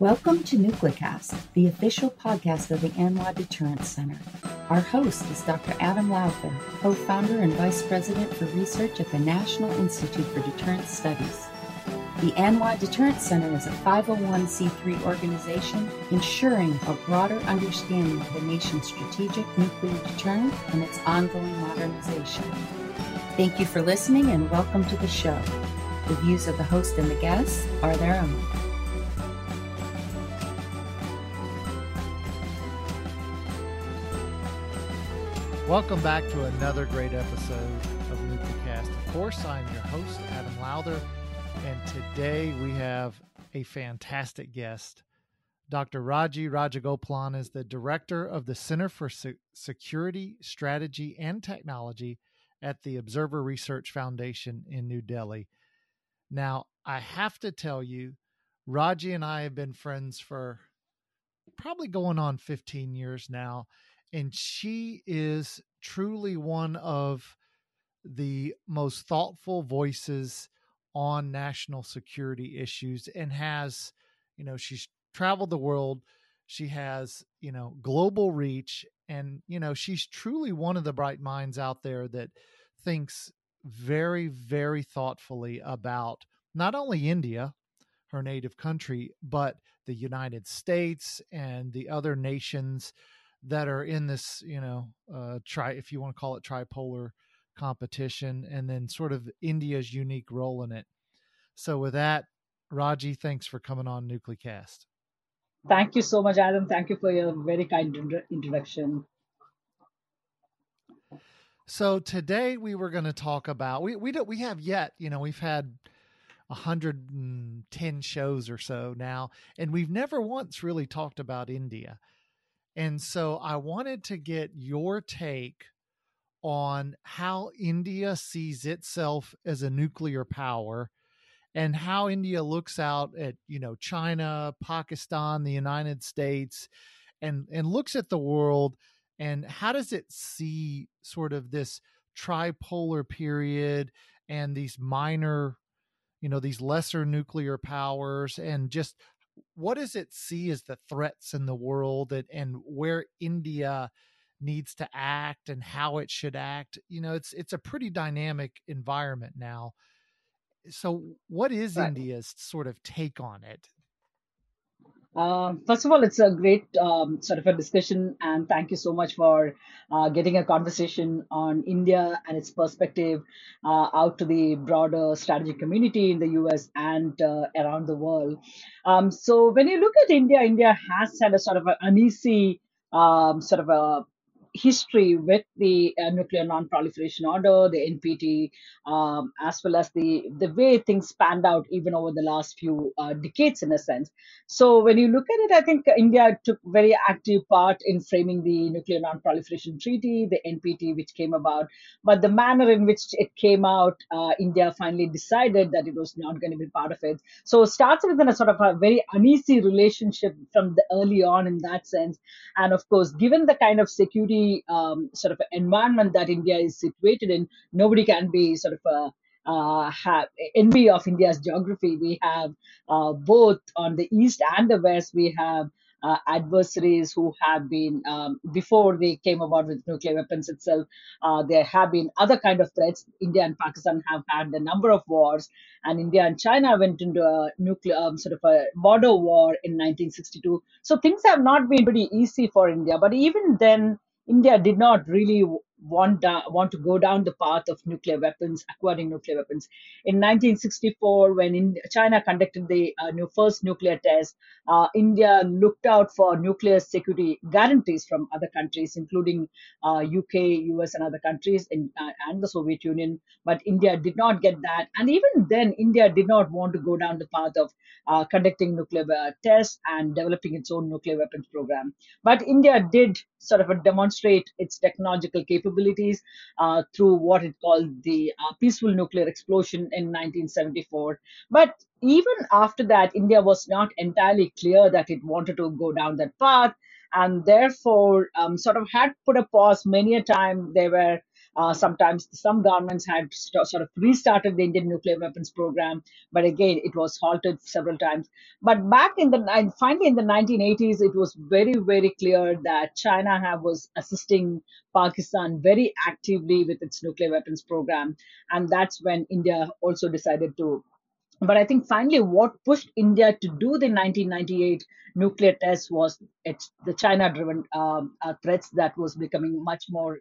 Welcome to Nuclecast, the official podcast of the ANWA Deterrence Center. Our host is Dr. Adam Lowther, co founder and vice president for research at the National Institute for Deterrence Studies. The ANWA Deterrence Center is a 501c3 organization ensuring a broader understanding of the nation's strategic nuclear deterrent and its ongoing modernization. Thank you for listening and welcome to the show. The views of the host and the guests are their own. Welcome back to another great episode of NucleCast. Of course, I'm your host, Adam Lowther, and today we have a fantastic guest. Dr. Raji Rajagopalan is the director of the Center for Se- Security, Strategy, and Technology at the Observer Research Foundation in New Delhi. Now, I have to tell you, Raji and I have been friends for probably going on 15 years now and she is truly one of the most thoughtful voices on national security issues and has you know she's traveled the world she has you know global reach and you know she's truly one of the bright minds out there that thinks very very thoughtfully about not only India her native country but the United States and the other nations that are in this, you know, uh, try if you want to call it tripolar competition, and then sort of India's unique role in it. So, with that, Raji, thanks for coming on Nuclecast. Thank you so much, Adam. Thank you for your very kind introduction. So today we were going to talk about we we don't we have yet you know we've had 110 shows or so now and we've never once really talked about India. And so I wanted to get your take on how India sees itself as a nuclear power and how India looks out at, you know, China, Pakistan, the United States and and looks at the world and how does it see sort of this tripolar period and these minor you know these lesser nuclear powers and just what does it see as the threats in the world and, and where India needs to act and how it should act? You know, it's it's a pretty dynamic environment now. So, what is right. India's sort of take on it? Uh, first of all, it's a great um, sort of a discussion, and thank you so much for uh, getting a conversation on India and its perspective uh, out to the broader strategic community in the US and uh, around the world. Um, so, when you look at India, India has had a sort of an uneasy um, sort of a history with the uh, nuclear non-proliferation order, the NPT, um, as well as the the way things panned out even over the last few uh, decades, in a sense. So when you look at it, I think India took very active part in framing the nuclear non-proliferation treaty, the NPT, which came about. But the manner in which it came out, uh, India finally decided that it was not going to be part of it. So it starts with a sort of a very uneasy relationship from the early on in that sense. And of course, given the kind of security um, sort of environment that India is situated in, nobody can be sort of a uh, have envy of India's geography. We have uh, both on the east and the west. We have uh, adversaries who have been um, before they came about with nuclear weapons itself. Uh, there have been other kind of threats. India and Pakistan have had a number of wars, and India and China went into a nuclear um, sort of a border war in 1962. So things have not been pretty easy for India. But even then, India did not really want da- want to go down the path of nuclear weapons, acquiring nuclear weapons. In 1964, when in China conducted the uh, first nuclear test, uh, India looked out for nuclear security guarantees from other countries, including uh, UK, US, and other countries, in, uh, and the Soviet Union. But India did not get that, and even then, India did not want to go down the path of uh, conducting nuclear uh, tests and developing its own nuclear weapons program. But India did sort of demonstrate its technological capabilities uh, through what it called the uh, peaceful nuclear explosion in 1974. But even after that, India was not entirely clear that it wanted to go down that path and therefore um, sort of had put a pause many a time. There were Uh, sometimes some governments had st- sort of restarted the Indian nuclear weapons program, but again, it was halted several times. But back in the and finally in the 1980s, it was very very clear that China have, was assisting Pakistan very actively with its nuclear weapons program, and that's when India also decided to but I think finally, what pushed India to do the 1998 nuclear test was the China-driven um, uh, threats that was becoming much more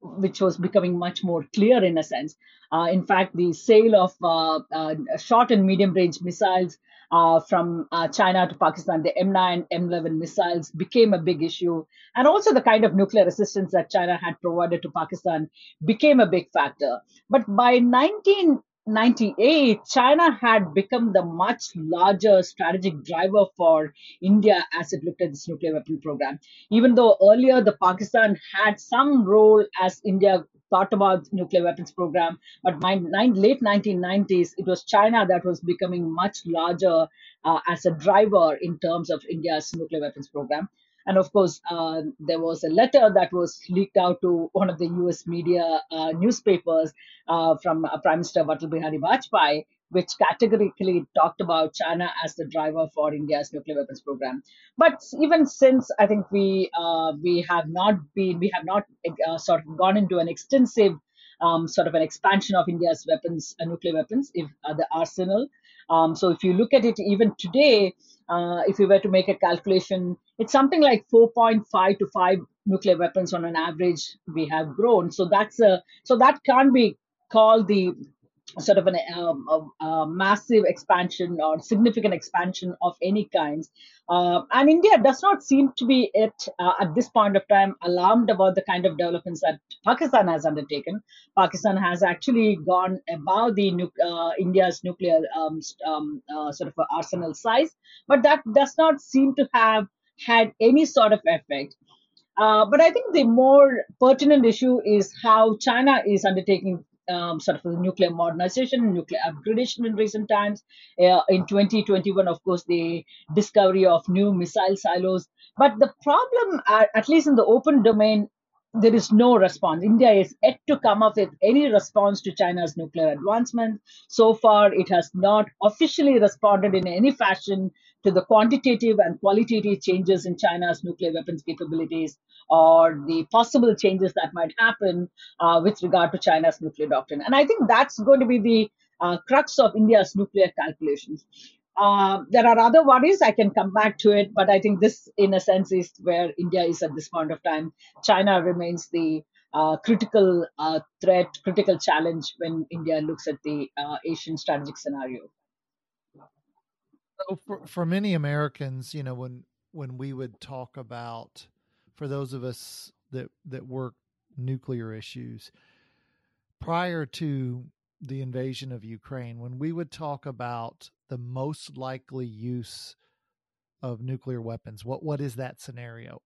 which was becoming much more clear in a sense. Uh, in fact, the sale of uh, uh, short and medium range missiles uh, from uh, China to Pakistan, the M9, M11 missiles became a big issue. And also the kind of nuclear assistance that China had provided to Pakistan became a big factor. But by 19 98, China had become the much larger strategic driver for India as it looked at this nuclear weapon program. Even though earlier the Pakistan had some role as India thought about nuclear weapons program, but by nine, late 1990s, it was China that was becoming much larger uh, as a driver in terms of India's nuclear weapons program. And of course, uh, there was a letter that was leaked out to one of the US media uh, newspapers uh, from uh, Prime Minister Atal Bihari Vajpayee, which categorically talked about China as the driver for India's nuclear weapons program. But even since, I think we uh, we have not been we have not uh, sort of gone into an extensive um, sort of an expansion of India's weapons, nuclear weapons, if the arsenal. Um, so if you look at it even today, uh, if you were to make a calculation, it's something like 4.5 to 5 nuclear weapons on an average we have grown. So that's a so that can't be called the sort of an, um, a, a, massive expansion or significant expansion of any kinds. Uh, and India does not seem to be it uh, at this point of time alarmed about the kind of developments that Pakistan has undertaken. Pakistan has actually gone above the uh, India's nuclear um, um, uh, sort of arsenal size, but that does not seem to have had any sort of effect. Uh, but I think the more pertinent issue is how China is undertaking um, sort of nuclear modernization, nuclear upgradation in recent times. Uh, in 2021, of course, the discovery of new missile silos. But the problem, uh, at least in the open domain, there is no response. India is yet to come up with any response to China's nuclear advancement. So far, it has not officially responded in any fashion to the quantitative and qualitative changes in China's nuclear weapons capabilities or the possible changes that might happen uh, with regard to China's nuclear doctrine. And I think that's going to be the uh, crux of India's nuclear calculations. Uh, there are other worries. I can come back to it, but I think this, in a sense, is where India is at this point of time. China remains the uh, critical uh, threat, critical challenge when India looks at the uh, Asian strategic scenario. So for, for many Americans, you know, when when we would talk about, for those of us that that work nuclear issues, prior to the invasion of Ukraine, when we would talk about the most likely use of nuclear weapons, what what is that scenario?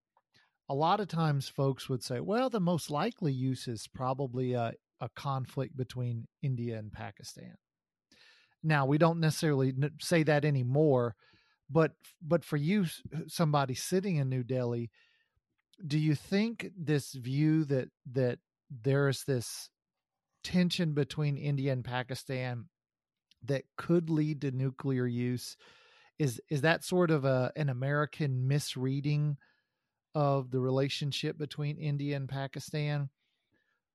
A lot of times, folks would say, "Well, the most likely use is probably a, a conflict between India and Pakistan." Now, we don't necessarily say that anymore, but but for you, somebody sitting in New Delhi, do you think this view that that there's this tension between India and Pakistan that could lead to nuclear use is is that sort of a an American misreading of the relationship between India and Pakistan?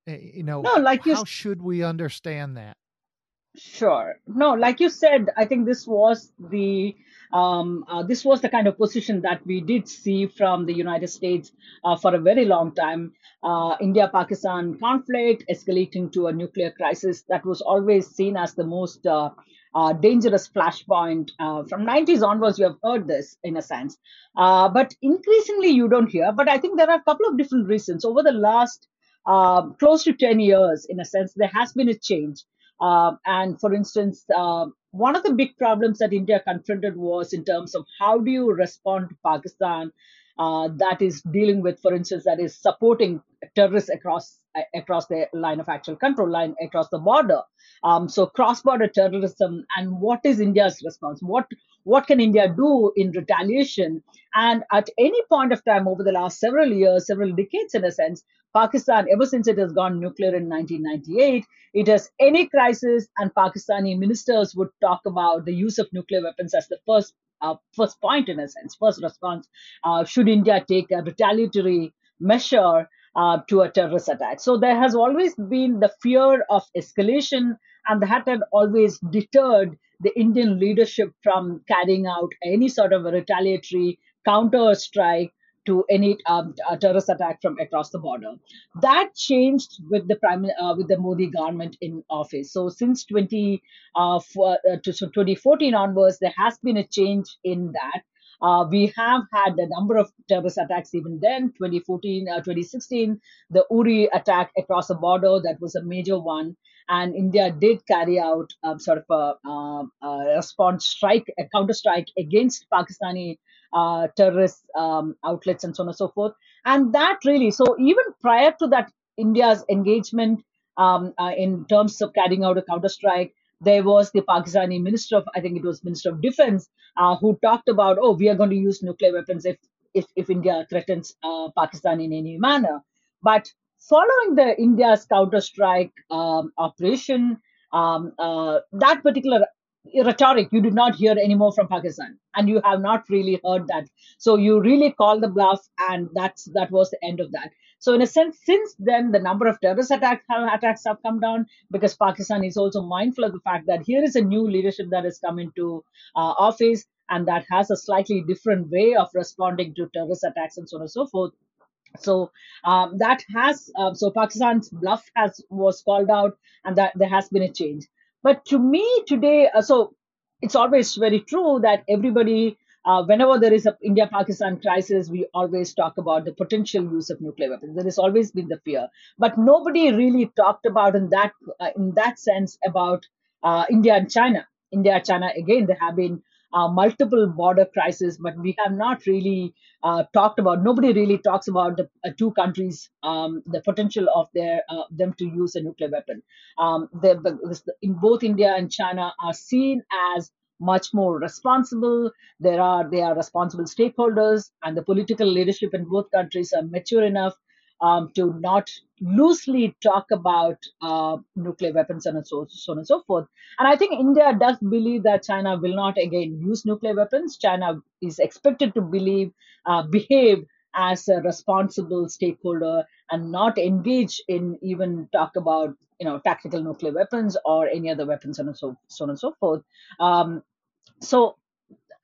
Eh, you know, no, like how should we understand that? Sure. No, like you said, I think this was the um, uh, this was the kind of position that we did see from the United States uh, for a very long time. Uh, India-Pakistan conflict escalating to a nuclear crisis that was always seen as the most uh, uh, dangerous flashpoint. Uh, from 90s onwards, you have heard this in a sense, but increasingly you don't hear. But I think there are a couple of different reasons. Over the last close to 10 years, in a sense, there has been a change. Uh, and for instance, uh, one of the big problems that India confronted was in terms of how do you respond to Pakistan uh, that is dealing with, for instance, that is supporting terrorists across across the line of actual control line across the border. Um, so cross-border terrorism and what is India's response? What what can India do in retaliation? And at any point of time over the last several years, several decades in a sense, Pakistan, ever since it has gone nuclear in 1998, it has any crisis, and Pakistani ministers would talk about the use of nuclear weapons as the first uh, first point in a sense, first response. Uh, should India take a retaliatory measure uh, to a terrorist attack? So there has always been the fear of escalation, and that had always deterred the Indian leadership from carrying out any sort of a retaliatory counter strike to any um, terrorist attack from across the border. That changed with the prime uh, with the Modi government in office. So since 20 uh, for, uh, to, so 2014 onwards, there has been a change in that. Uh, we have had a number of terrorist attacks even then, 2014, uh, 2016, the Uri attack across the border, that was a major one. And India did carry out um, sort of a, um, a response strike, a counter strike against Pakistani uh, terrorist um, outlets and so on and so forth. And that really, so even prior to that, India's engagement um, uh, in terms of carrying out a counterstrike, there was the Pakistani minister of, I think it was Minister of Defense, uh, who talked about, oh, we are going to use nuclear weapons if if, if India threatens uh, Pakistan in any manner. But following the India's counterstrike um, operation, um, uh, that particular rhetoric you did not hear anymore from Pakistan, and you have not really heard that. So you really call the bluff, and that's that was the end of that. So in a sense, since then the number of terrorist attacks have, attacks have come down because Pakistan is also mindful of the fact that here is a new leadership that has come into uh, office and that has a slightly different way of responding to terrorist attacks and so on and so forth. So um, that has uh, so Pakistan's bluff has was called out, and that there has been a change. But to me today, uh, so it's always very true that everybody, uh, whenever there is a India-Pakistan crisis, we always talk about the potential use of nuclear weapons. There has always been the fear, but nobody really talked about in that uh, in that sense about uh, India and China. India, China, again, there have been uh, multiple border crises, but we have not really uh, talked about. Nobody really talks about the uh, two countries, um, the potential of their them to use a nuclear weapon. Um, in both India and China are seen as much more responsible. There are they are responsible stakeholders, and the political leadership in both countries are mature enough um, to not loosely talk about uh, nuclear weapons and so, so on and so forth. And I think India does believe that China will not again use nuclear weapons. China is expected to believe, uh, behave as a responsible stakeholder and not engage in even talk about you know tactical nuclear weapons or any other weapons and so, so on and so forth. Um, so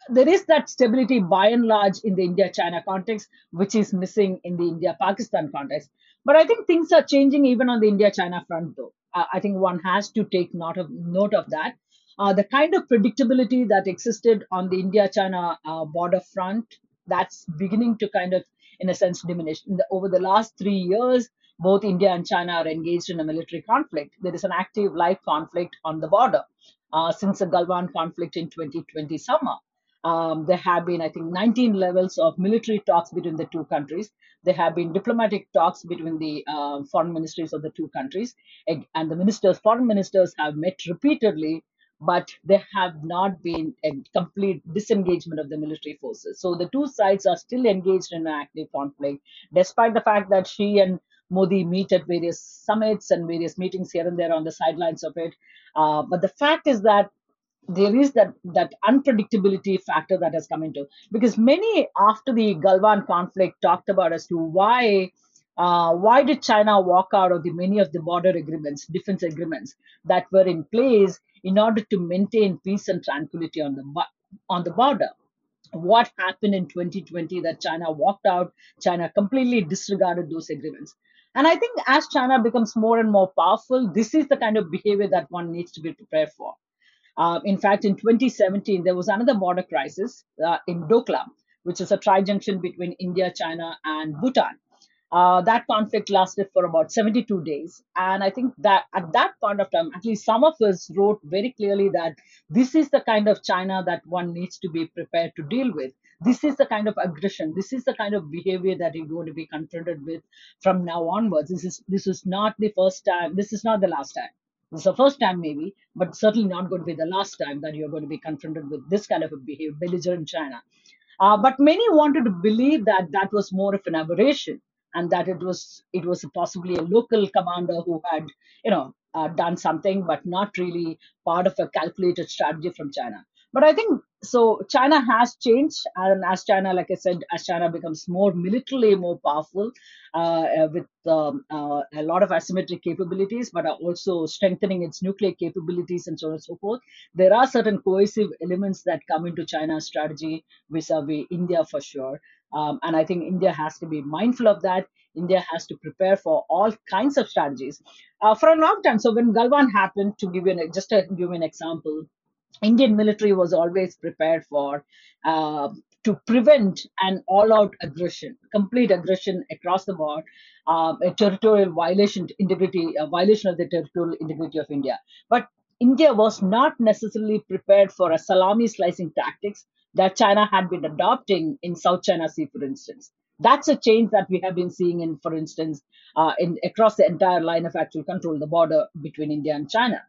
there is that stability by and large in the India China context, which is missing in the India Pakistan context. But I think things are changing even on the India China front, though. Uh, I think one has to take note of, note of that. Uh, the kind of predictability that existed on the India China uh, border front, that's beginning to kind of, in a sense, diminish. The, over the last three years, both India and China are engaged in a military conflict. There is an active live conflict on the border uh, since the Galwan conflict in 2020 summer. Um, there have been, I think, 19 levels of military talks between the two countries. There have been diplomatic talks between the uh, foreign ministries of the two countries, and the ministers, foreign ministers, have met repeatedly, but there have not been a complete disengagement of the military forces. So the two sides are still engaged in an active conflict, despite the fact that Xi and Modi meet at various summits and various meetings here and there on the sidelines of it. Uh, but the fact is that there is that that unpredictability factor that has come into because many after the Galwan conflict talked about as to why uh, why did China walk out of the many of the border agreements, defense agreements that were in place in order to maintain peace and tranquility on the on the border? What happened in 2020 that China walked out? China completely disregarded those agreements. And I think as China becomes more and more powerful, this is the kind of behavior that one needs to be prepared for. Uh, in fact, in 2017, there was another border crisis uh, in Doklam, which is a tri-junction between India, China, and Bhutan. Uh, that conflict lasted for about 72 days. And I think that at that point of time, at least some of us wrote very clearly that this is the kind of China that one needs to be prepared to deal with. this is the kind of aggression, this is the kind of behavior that you're going to be confronted with from now onwards. This is this is not the first time, this is not the last time. This is the first time, maybe, but certainly not going to be the last time that you're going to be confronted with this kind of a behavior, belligerent China. Uh, but many wanted to believe that that was more of an aberration and that it was it was possibly a local commander who had you know uh, done something but not really part of a calculated strategy from China. But I think so. China has changed, and as China, like I said, as China becomes more militarily more powerful, uh, uh with um, uh, a lot of asymmetric capabilities, but are also strengthening its nuclear capabilities and so on and so forth. There are certain cohesive elements that come into China's strategy vis-a-vis India for sure. Um, and I think India has to be mindful of that. India has to prepare for all kinds of strategies uh, for a long time. So when Galwan happened, to give you an, just to give you an example, Indian military was always prepared for uh, to prevent an all-out aggression, complete aggression across the board, uh, a territorial violation, integrity, a violation of the territorial integrity of India. But India was not necessarily prepared for a salami slicing tactics that China had been adopting in South China Sea, for instance. That's a change that we have been seeing in, for instance, uh, in across the entire line of actual control, the border between India and China.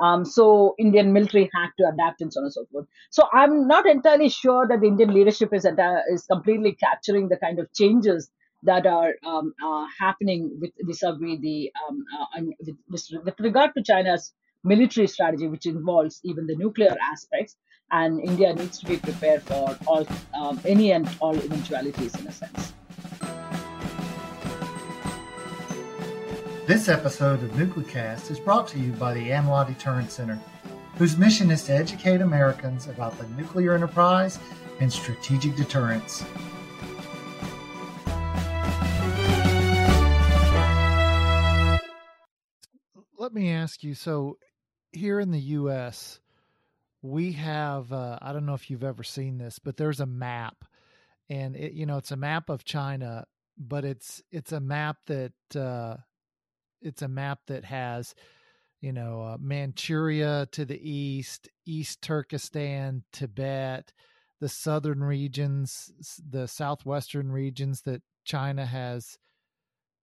Um, so Indian military had to adapt and so on and so forth. So I'm not entirely sure that the Indian leadership is is completely capturing the kind of changes that are um, uh, happening with vis-a-vis the um, uh, with, with regard to China's military strategy, which involves even the nuclear aspects. And India needs to be prepared for all um, any and all eventualities in a sense. This episode of Nuclecast is brought to you by the Anwa Deterrence Center, whose mission is to educate Americans about the nuclear enterprise and strategic deterrence. Let me ask you so, here in the U.S., we have, uh, I don't know if you've ever seen this, but there's a map. And it, you know, it's a map of China, but it's it's a map that uh, it's a map that has you know uh, Manchuria to the east, East Turkestan, Tibet, the southern regions, the southwestern regions that China has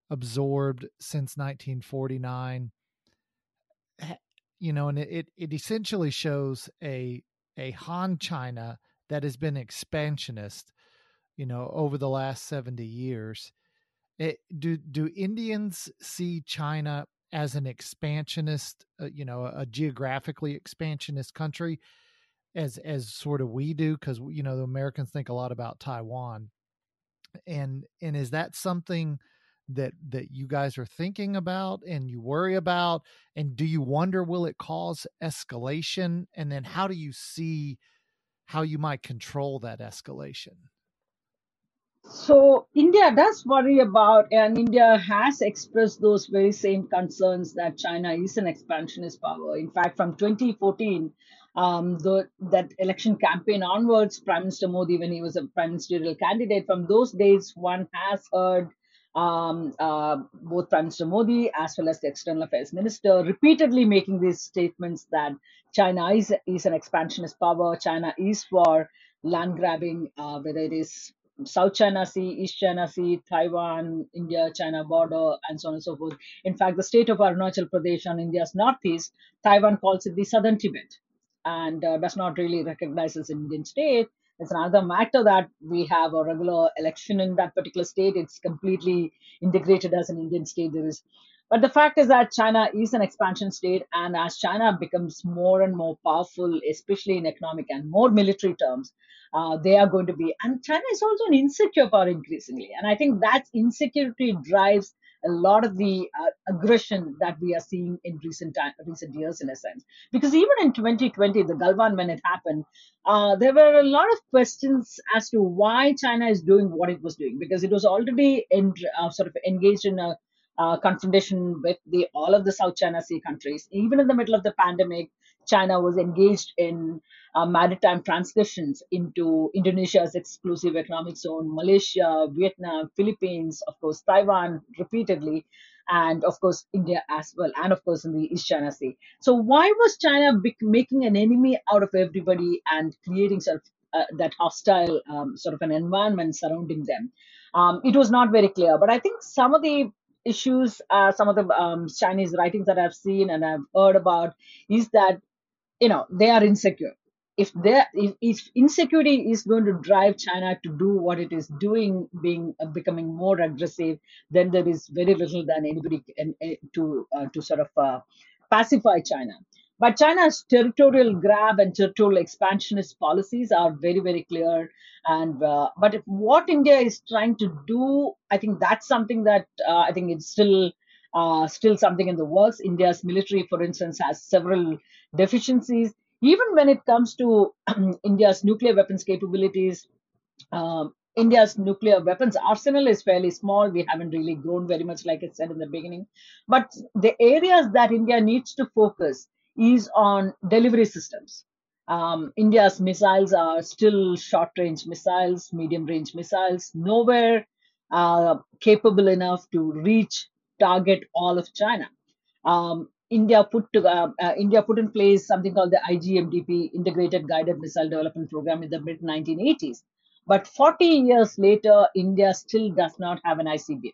absorbed since 1949. You know, and it it essentially shows a a Han China that has been expansionist, you know, over the last 70 years it, eh, do do Indians see China as an expansionist, uh, you know, a, a geographically expansionist country, as as sort of we do, because you know the Americans think a lot about Taiwan, and and is that something that that you guys are thinking about and you worry about, and do you wonder will it cause escalation, and then how do you see how you might control that escalation? So India does worry about, and India has expressed those very same concerns that China is an expansionist power. In fact, from 2014, um, the, that election campaign onwards, Prime Minister Modi, when he was a prime ministerial candidate, from those days, one has heard um, uh, both Prime Minister Modi as well as the External Affairs Minister repeatedly making these statements that China is, is an expansionist power, China is for land grabbing, uh, whether it is South China Sea, East China Sea, Taiwan, India China border, and so on and so forth. In fact, the state of Arunachal Pradesh on India's northeast, Taiwan calls it the southern Tibet and uh, does not really recognize as an Indian state. It's another matter that we have a regular election in that particular state. It's completely integrated as an Indian state. There is but the fact is that China is an expansion state, and as China becomes more and more powerful, especially in economic and more military terms, uh, they are going to be. And China is also an insecure power increasingly, and I think that insecurity drives a lot of the uh, aggression that we are seeing in recent time, recent years, in a sense. Because even in 2020, the Galwan when it happened, uh, there were a lot of questions as to why China is doing what it was doing, because it was already in, uh, sort of engaged in a uh, confrontation with the all of the South China Sea countries. Even in the middle of the pandemic, China was engaged in uh, maritime transgressions into Indonesia's exclusive economic zone, Malaysia, Vietnam, Philippines, of course, Taiwan repeatedly, and of course, India as well, and of course, in the East China Sea. So, why was China making an enemy out of everybody and creating sort of uh, that hostile um, sort of an environment surrounding them. Um, it was not very clear, but I think some of the issues, uh, some of the um, Chinese writings that I've seen and I've heard about, is that you know they are insecure. If if, if insecurity is going to drive china to do what it is doing being uh, becoming more aggressive then there is very little than anybody can, uh, to uh, to sort of uh, pacify china. But china's territorial grab and territorial expansionist policies are very very clear. And uh, but what india is trying to do i think that's something that uh, i think it's still uh, still something in the works. India's military, for instance, has several deficiencies even when it comes to India's nuclear weapons capabilities, um, India's nuclear weapons arsenal is fairly small. We haven't really grown very much, like I said in the beginning. But the areas that India needs to focus is on delivery systems. Um, India's missiles are still short range missiles, medium range missiles, nowhere uh, capable enough to reach, target all of China. Um, India put to, uh, uh, India put in place something called the IGMDP Integrated Guided Missile Development Program in the mid 1980s. But 40 years later, India still does not have an ICBM.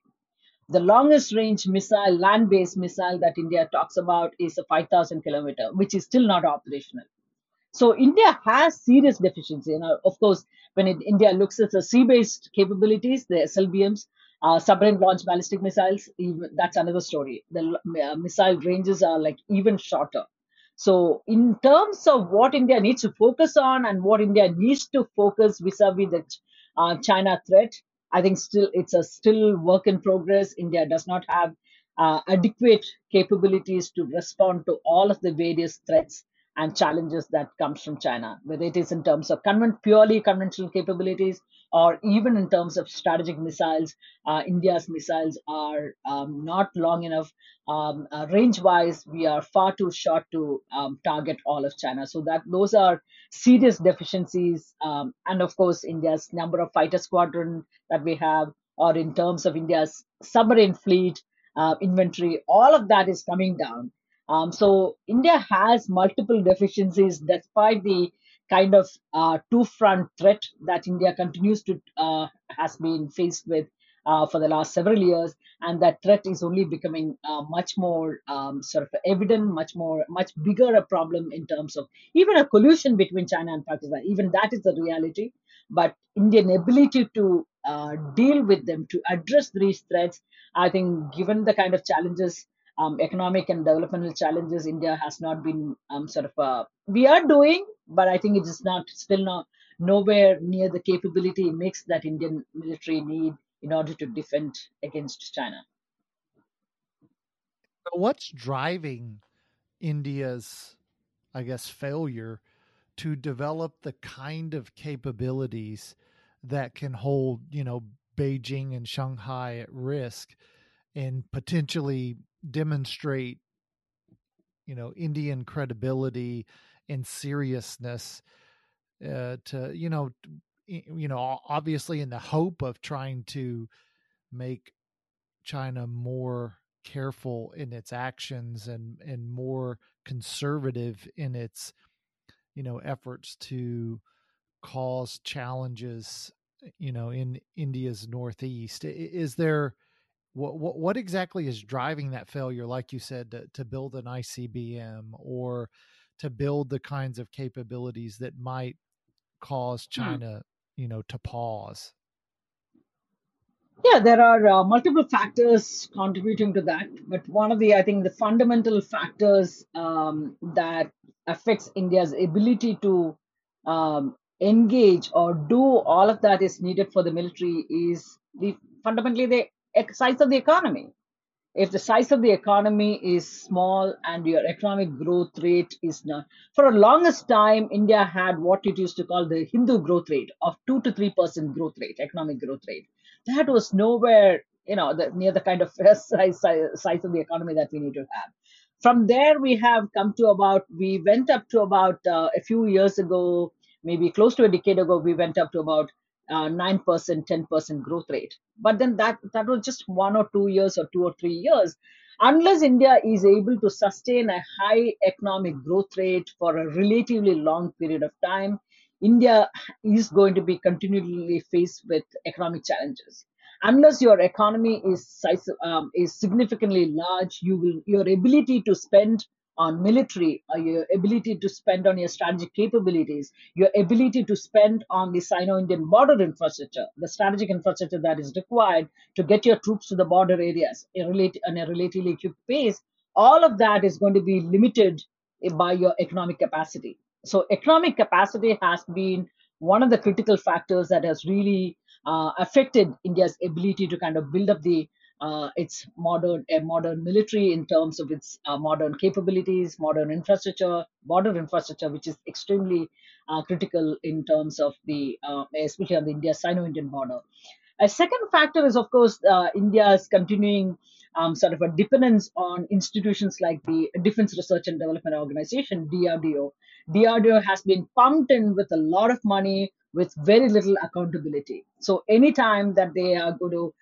The longest range missile, land based missile that India talks about is a 5,000 kilometer, which is still not operational. So India has serious deficiency. Know, of course, when it, India looks at the sea-based capabilities, the SLBMs, uh, submarine launched ballistic missiles, even, that's another story. The uh, missile ranges are like even shorter. So, in terms of what India needs to focus on and what India needs to focus vis-a-vis the uh, China threat, I think still it's a still work in progress. India does not have uh, adequate capabilities to respond to all of the various threats and challenges that comes from China, whether it is in terms of purely conventional capabilities or even in terms of strategic missiles. Uh, India's missiles are um, not long enough. Um, uh, range-wise, we are far too short to um, target all of China. So that those are serious deficiencies. Um, and of course, India's number of fighter squadron that we have, or in terms of India's submarine fleet uh, inventory, all of that is coming down. Um, so India has multiple deficiencies despite the kind of uh, two-front threat that India continues to uh, has been faced with uh, for the last several years, and that threat is only becoming uh, much more um, sort of evident, much more, much bigger a problem in terms of even a collusion between China and Pakistan. Even that is a reality. But Indian ability to uh, deal with them, to address these threats, I think, given the kind of challenges um, economic and developmental challenges India has not been um, sort of uh, we are doing, but I think it is not still not nowhere near the capability mix that Indian military need in order to defend against China. What's driving India's, I guess, failure to develop the kind of capabilities that can hold, you know, Beijing and Shanghai at risk and potentially demonstrate you know indian credibility and seriousness uh, to you know you know obviously in the hope of trying to make china more careful in its actions and and more conservative in its you know efforts to cause challenges you know in india's northeast. Is there what, what what exactly is driving that failure like you said to, to build an icbm or to build the kinds of capabilities that might cause hmm. china hmm. you know to pause yeah there are uh, multiple factors contributing to that but one of the i think the fundamental factors um, that affects india's ability to um, engage or do all of that is needed for the military is the fundamentally the size of the economy. If the size of the economy is small and your economic growth rate is not, for the longest time, India had what it used to call the Hindu growth rate of two to three percent growth rate, economic growth rate. That was nowhere, you know, the, near the kind of size, size size of the economy that we need to have. From there, we have come to about, we went up to about uh, a few years ago, maybe close to a decade ago, we went up to about uh, 9%, 10% growth rate. But then that, that was just one or two years or two or three years. Unless India is able to sustain a high economic growth rate for a relatively long period of time, India is going to be continually faced with economic challenges. Unless your economy is size, um, is significantly large, you will your ability to spend on military, or your ability to spend on your strategic capabilities, your ability to spend on the Sino-Indian border infrastructure, the strategic infrastructure that is required to get your troops to the border areas in a relatively equipped pace, all of that is going to be limited by your economic capacity. So, economic capacity has been one of the critical factors that has really uh, affected India's ability to kind of build up the uh, its modern a modern military in terms of its uh, modern capabilities, modern infrastructure, border infrastructure, which is extremely uh, critical in terms of the uh, especially on the India Sino-Indian border. A second factor is, of course, uh, India's continuing um, sort of a dependence on institutions like the Defense Research and Development Organization, DRDO. DRDO has been pumped in with a lot of money with very little accountability. So anytime that they are going to,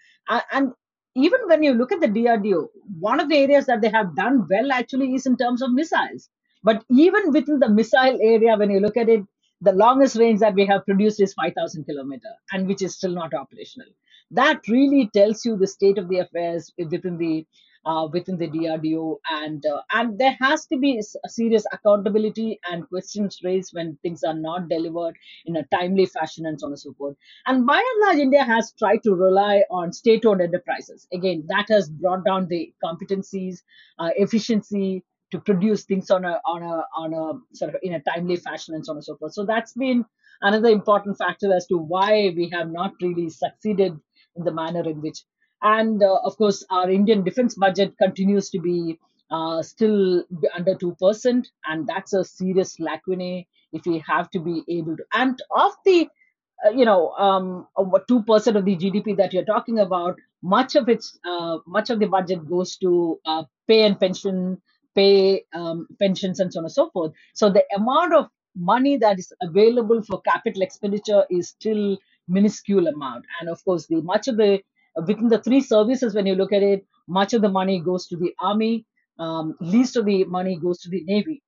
and even when you look at the DRDO, one of the areas that they have done well actually is in terms of missiles. But even within the missile area, when you look at it, the longest range that we have produced is 5,000 kilometer, and which is still not operational. That really tells you the state of the affairs within the uh, within the DRDO, and uh, and there has to be serious accountability and questions raised when things are not delivered in a timely fashion, and so on and so forth. And by and large, India has tried to rely on state-owned enterprises. Again, that has brought down the competencies, uh, efficiency to produce things on a on a on a sort of in a timely fashion, and so on and so forth. So that's been another important factor as to why we have not really succeeded in the manner in which and uh, of course, our Indian defense budget continues to be uh, still under 2%, and that's a serious lacunae if we have to be able to. And of the uh, you know, um, two percent of the GDP that you're talking about, much of its uh, much of the budget goes to uh, pay and pension, pay um, pensions, and so on and so forth. So the amount of money that is available for capital expenditure is still minuscule amount, and of course, the much of the within the three services, when you look at it, much of the money goes to the army, um, least of the money goes to the navy.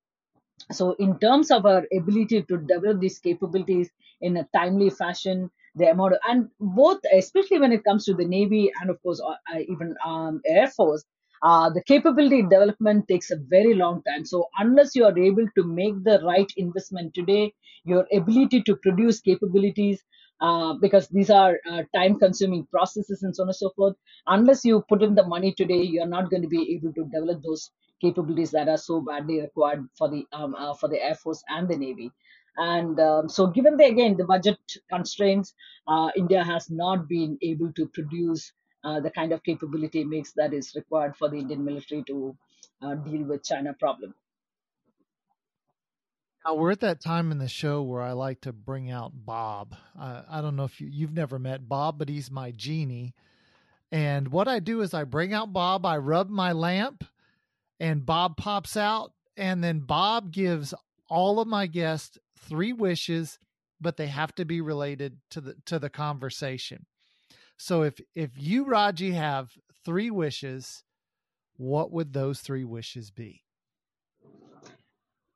So, in terms of our ability to develop these capabilities in a timely fashion, the amount of, and both, especially when it comes to the navy and of course uh, uh even um, air force, uh, the capability development takes a very long time. So, unless you are able to make the right investment today, your ability to produce capabilities uh, because these are uh, time consuming processes and so on and so forth. Unless you put in the money today, you're not going to be able to develop those capabilities that are so badly required for the um, uh, for the Air Force and the Navy. And um, so, given the again the budget constraints, uh, India has not been able to produce uh, the kind of capability mix that is required for the Indian military to deal with China problem. Now we're at that time in the show where I like to bring out Bob. Uh, I don't know if you, you've never met Bob, but he's my genie. And what I do is I bring out Bob, I rub my lamp, and Bob pops out. And then Bob gives all of my guests three wishes, but they have to be related to the to the conversation. So if if you Raji have three wishes, what would those three wishes be?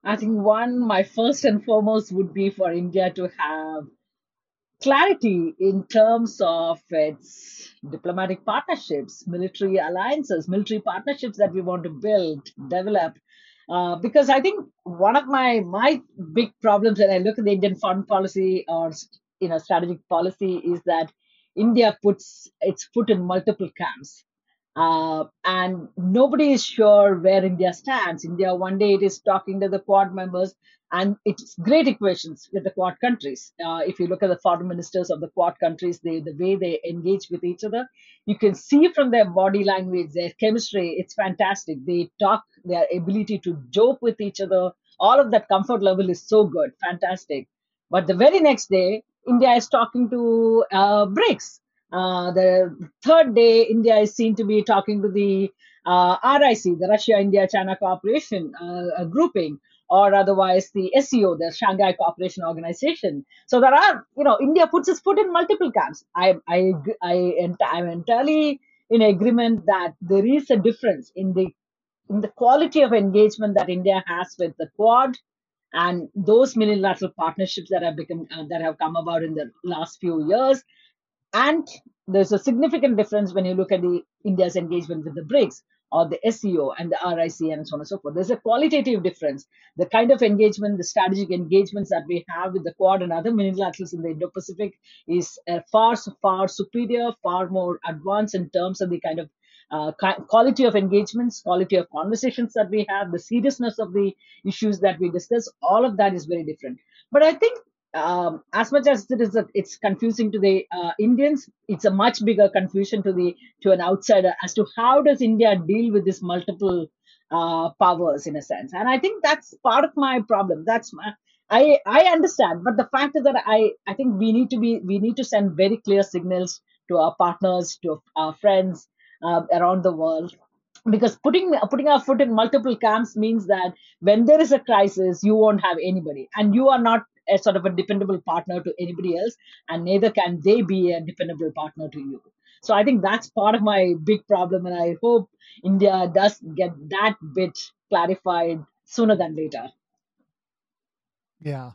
I think one, my first and foremost would be for India to have clarity in terms of its diplomatic partnerships, military alliances, military partnerships that we want to build, develop. Uh, because I think one of my my big problems when I look at the Indian foreign policy or you know strategic policy is that India puts its foot in multiple camps. Uh, and nobody is sure where India stands. India, one day it is talking to the Quad members, and it's great equations with the Quad countries. Uh, if you look at the foreign ministers of the Quad countries, they, the way they engage with each other, you can see from their body language, their chemistry, it's fantastic. They talk, their ability to joke with each other, all of that comfort level is so good, fantastic. But the very next day, India is talking to uh, BRICS uh, the third day, India is seen to be talking to the uh, RIC, the Russia India China Cooperation uh, grouping, or otherwise the SCO, the Shanghai Cooperation Organization. So there are, you know, India puts its foot in multiple camps. I, I, I, I'm entirely in agreement that there is a difference in the in the quality of engagement that India has with the Quad and those multilateral partnerships that have become uh, that have come about in the last few years and there's a significant difference when you look at the india's engagement with the brics or the sco and the ric and so on and so forth. There's a qualitative difference. The kind of engagement the strategic engagements that we have with the quad and other multilaterals in the indo-pacific is uh, far far superior far more advanced in terms of the kind of uh, quality of engagements, quality of conversations that we have, the seriousness of the issues that we discuss, all of that is very different. But I think um, as much as it is a, it's confusing to the uh, Indians, it's a much bigger confusion to the to an outsider as to how does India deal with these multiple uh, powers in a sense. And I think that's part of my problem. That's my I I understand, but the fact is that I I think we need to be we need to send very clear signals to our partners, to our friends, uh, around the world because putting putting our foot in multiple camps means that when there is a crisis you won't have anybody and you are not a sort of a dependable partner to anybody else and neither can they be a dependable partner to you. So i think that's part of my big problem and i hope india does get that bit clarified sooner than later. Yeah.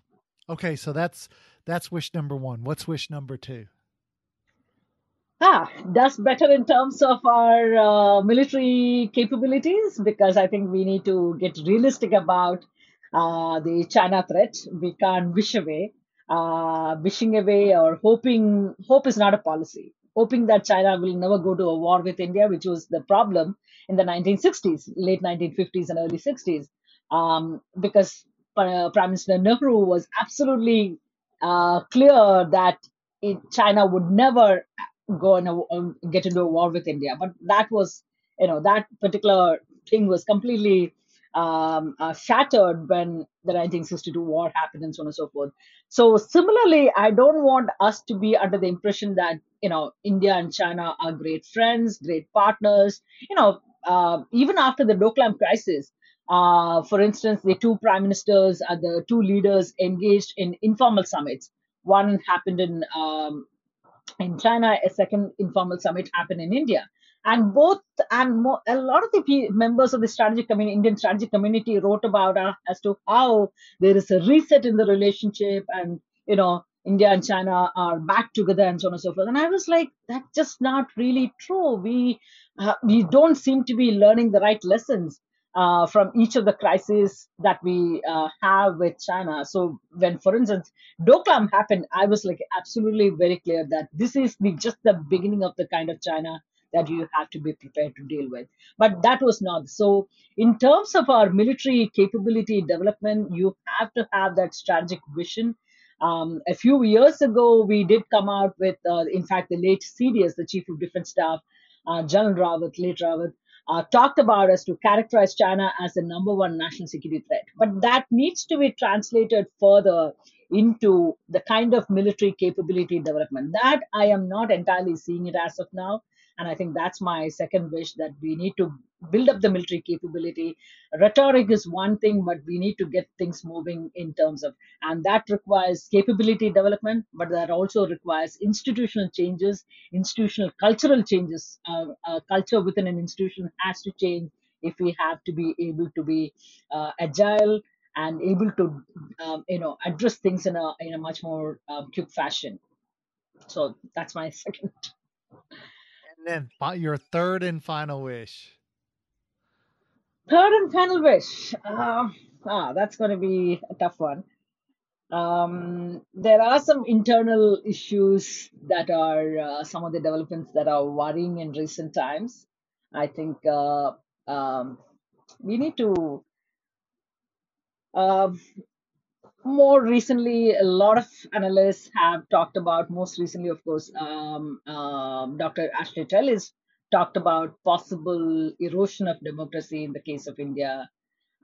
Okay so that's that's wish number one. What's wish number two? Ah, does better in terms of our uh, military capabilities because I think we need to get realistic about uh, the China threat. We can't wish away. Uh, wishing away or hoping, hope is not a policy. Hoping that China will never go to a war with India, which was the problem in the 1960s, late 1950s and early 60s, um, because uh, Prime Minister Nehru was absolutely uh, clear that it, China would never go and um, get into a war with India. But that was, you know, that particular thing was completely um, uh, shattered when the 1962 war happened and so on and so forth. So similarly, I don't want us to be under the impression that you know India and China are great friends, great partners. You know, uh, even after the Doklam crisis, uh, for instance, the two prime ministers, uh, the two leaders engaged in informal summits. One happened in um, in China, a second informal summit happened in India. And both and a lot of the members of the strategic community, Indian strategic community, wrote about uh, as to how there is a reset in the relationship, and you know India and China are back together, and so on and so forth. And I was like, that's just not really true. We uh, we don't seem to be learning the right lessons uh, from each of the crises that we uh, have with China. So when, for instance, Doklam happened, I was like absolutely very clear that this is the, just the beginning of the kind of China that you have to be prepared to deal with. But that was not. So in terms of our military capability development, you have to have that strategic vision. Um, a few years ago, we did come out with, uh, in fact, the late CDS, the Chief of Defense Staff, uh, General Rawat, late Rawat, uh, talked about us to characterize China as the number one national security threat. But that needs to be translated further into the kind of military capability development. That I am not entirely seeing it as of now. And I think that's my second wish that we need to build up the military capability. Rhetoric is one thing, but we need to get things moving in terms of, and that requires capability development, but that also requires institutional changes, institutional cultural changes. Uh, uh, culture within an institution has to change if we have to be able to be uh, agile and able to, um, you know, address things in a in a much more um, quick fashion. So that's my second then your third and final wish. Third and final wish. Uh, ah, that's going to be a tough one. Um, there are some internal issues that are uh, some of the developments that are worrying in recent times. I think uh, um, we need to uh, more recently, a lot of analysts have talked about, most recently, of course, um, uh, Dr. Ashley Tellis talked about possible erosion of democracy in the case of India.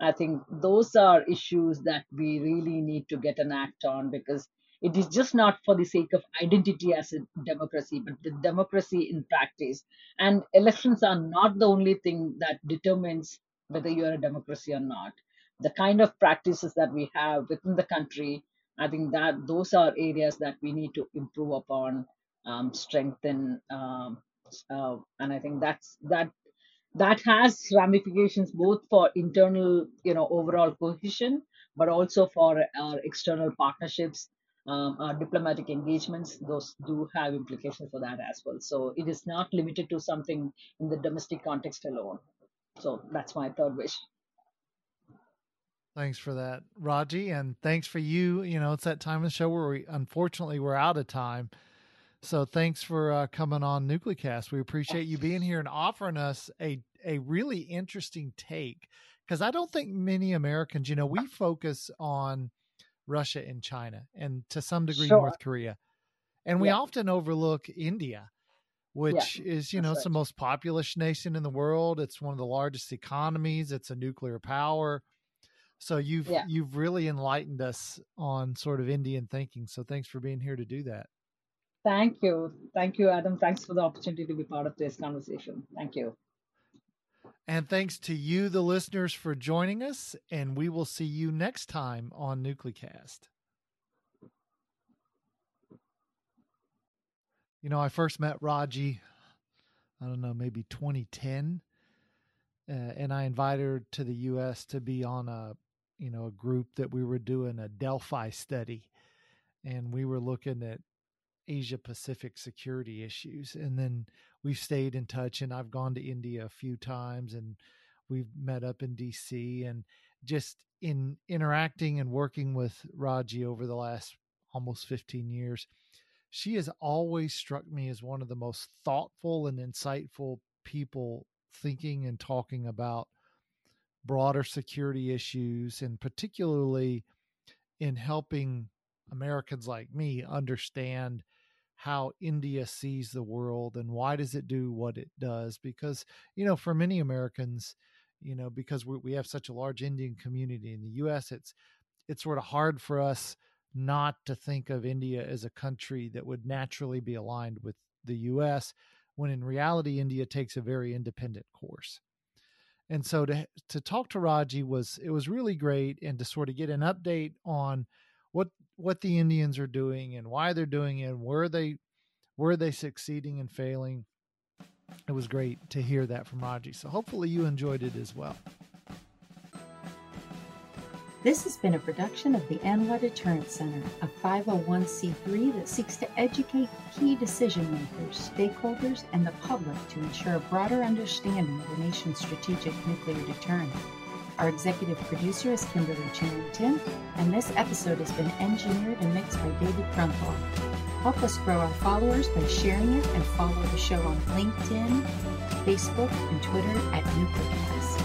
I think those are issues that we really need to get an act on because it is just not for the sake of identity as a democracy, but the democracy in practice. And elections are not the only thing that determines whether you're a democracy or not the kind of practices that we have within the country, I think that those are areas that we need to improve upon, um, strengthen, um, uh, and I think that's that that has ramifications both for internal, you know, overall cohesion, but also for our external partnerships, um, our diplomatic engagements, those do have implications for that as well. So it is not limited to something in the domestic context alone. So that's my third wish. Thanks for that, Raji, and thanks for you. You know, it's that time of the show where we unfortunately we're out of time. So thanks for uh, coming on Nuclecast. We appreciate you being here and offering us a a really interesting take because I don't think many Americans, you know, we focus on Russia and China and to some degree sure. North Korea, and we yeah. often overlook India which yeah, is you know it's the most populous nation in the world it's one of the largest economies it's a nuclear power so you've yeah. you've really enlightened us on sort of Indian thinking. So thanks for being here to do that. Thank you. Thank you, Adam. Thanks for the opportunity to be part of this conversation. Thank you. And thanks to you, the listeners, for joining us. And we will see you next time on Nuclecast. You know, I first met Raji, I don't know, maybe 2010. Uh, and I invited her to the U.S. to be on a you know a group that we were doing a Delphi study, and we were looking at Asia Pacific security issues, and then we've stayed in touch. And I've gone to India a few times, and we've met up in D.C. and just in interacting and working with Raji over the last almost 15 years, she has always struck me as one of the most thoughtful and insightful people thinking and talking about broader security issues and particularly in helping Americans like me understand how India sees the world and why does it do what it does? Because you know for many Americans you know because we, we have such a large Indian community in the US it's it's sort of hard for us not to think of India as a country that would naturally be aligned with the US when in reality India takes a very independent course and so to to talk to Raji was it was really great, and to sort of get an update on what what the Indians are doing and why they're doing it, and where they where they succeeding and failing. It was great to hear that from Raji. So hopefully you enjoyed it as well. This has been a production of the ANWA Deterrence Center, a 501c3 that seeks to educate key decision makers, stakeholders, and the public to ensure a broader understanding of the nation's strategic nuclear deterrent. Our executive producer is Kimberly Charrington, and this episode has been engineered and mixed by David Krumthal. Help us grow our followers by sharing it and follow the show on LinkedIn, Facebook, and Twitter at Nuclecast.